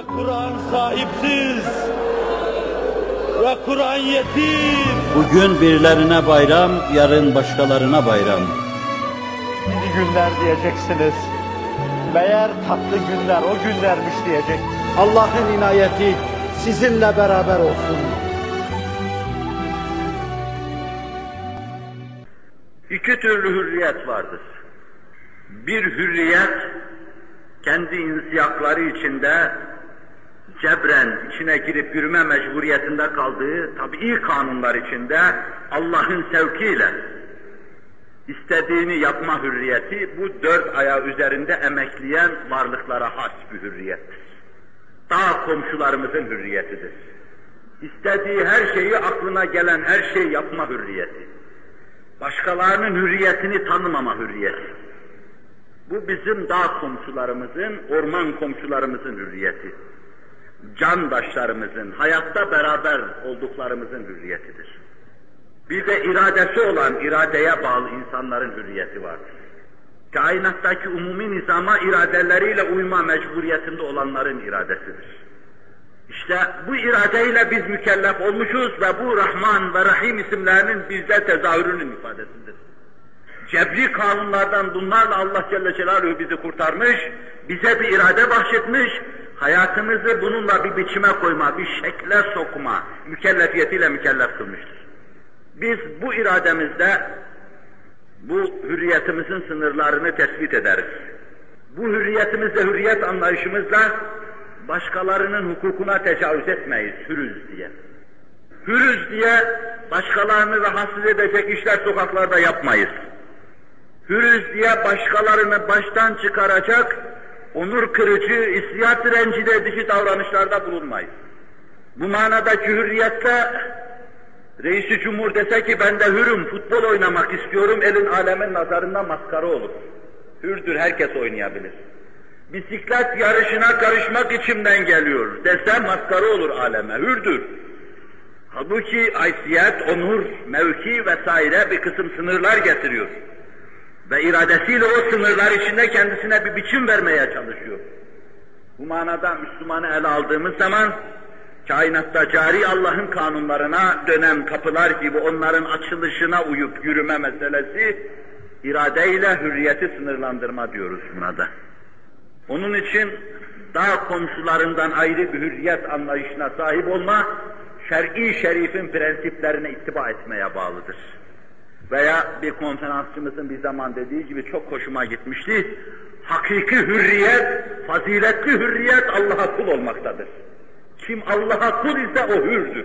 Ve Kur'an sahipsiz. Ve Kur'an yetim. Bugün birilerine bayram, yarın başkalarına bayram. İyi günler diyeceksiniz. Meğer tatlı günler o günlermiş diyecek. Allah'ın inayeti sizinle beraber olsun. İki türlü hürriyet vardır. Bir hürriyet, kendi insiyakları içinde cebren içine girip yürüme mecburiyetinde kaldığı tabii kanunlar içinde Allah'ın sevkiyle istediğini yapma hürriyeti bu dört ayağı üzerinde emekleyen varlıklara has bir hürriyettir. Dağ komşularımızın hürriyetidir. İstediği her şeyi aklına gelen her şeyi yapma hürriyeti. Başkalarının hürriyetini tanımama hürriyeti. Bu bizim dağ komşularımızın, orman komşularımızın hürriyeti. Candaşlarımızın, hayatta beraber olduklarımızın hürriyetidir. Bir de iradesi olan, iradeye bağlı insanların hürriyeti vardır. Kainattaki umumi nizama iradeleriyle uyma mecburiyetinde olanların iradesidir. İşte bu iradeyle biz mükellef olmuşuz ve bu Rahman ve Rahim isimlerinin bizde tezahürünün ifadesidir. Cebri kanunlardan bunlarla Allah Celle Celaluhu bizi kurtarmış, bize bir irade bahşetmiş, hayatımızı bununla bir biçime koyma, bir şekle sokma mükellefiyetiyle mükellef kılmıştır. Biz bu irademizde bu hürriyetimizin sınırlarını tespit ederiz. Bu hürriyetimizle, hürriyet anlayışımızla başkalarının hukukuna tecavüz etmeyiz hürüz diye. Hürüz diye başkalarını rahatsız edecek işler sokaklarda yapmayız. Hürüz diye başkalarını baştan çıkaracak, onur kırıcı, isiyat rencide edici davranışlarda bulunmayız. Bu manadaki hürriyette Reisi Cumhur dese ki ben de hürüm, futbol oynamak istiyorum, elin alemin nazarında maskara olur. Hürdür, herkes oynayabilir. Bisiklet yarışına karışmak içimden geliyor dese maskara olur aleme, hürdür. Halbuki haysiyet, onur, mevki vesaire bir kısım sınırlar getiriyor. Ve iradesiyle o sınırlar içinde kendisine bir biçim vermeye çalışıyor. Bu manada Müslümanı ele aldığımız zaman kainatta cari Allah'ın kanunlarına dönen kapılar gibi onların açılışına uyup yürüme meselesi iradeyle hürriyeti sınırlandırma diyoruz buna da. Onun için dağ komşularından ayrı bir hürriyet anlayışına sahip olma, şer'i şerifin prensiplerine ittiba etmeye bağlıdır. Veya bir konferansçımızın bir zaman dediği gibi çok hoşuma gitmişti, hakiki hürriyet, faziletli hürriyet Allah'a kul olmaktadır. Kim Allah'a kul ise o hürdür.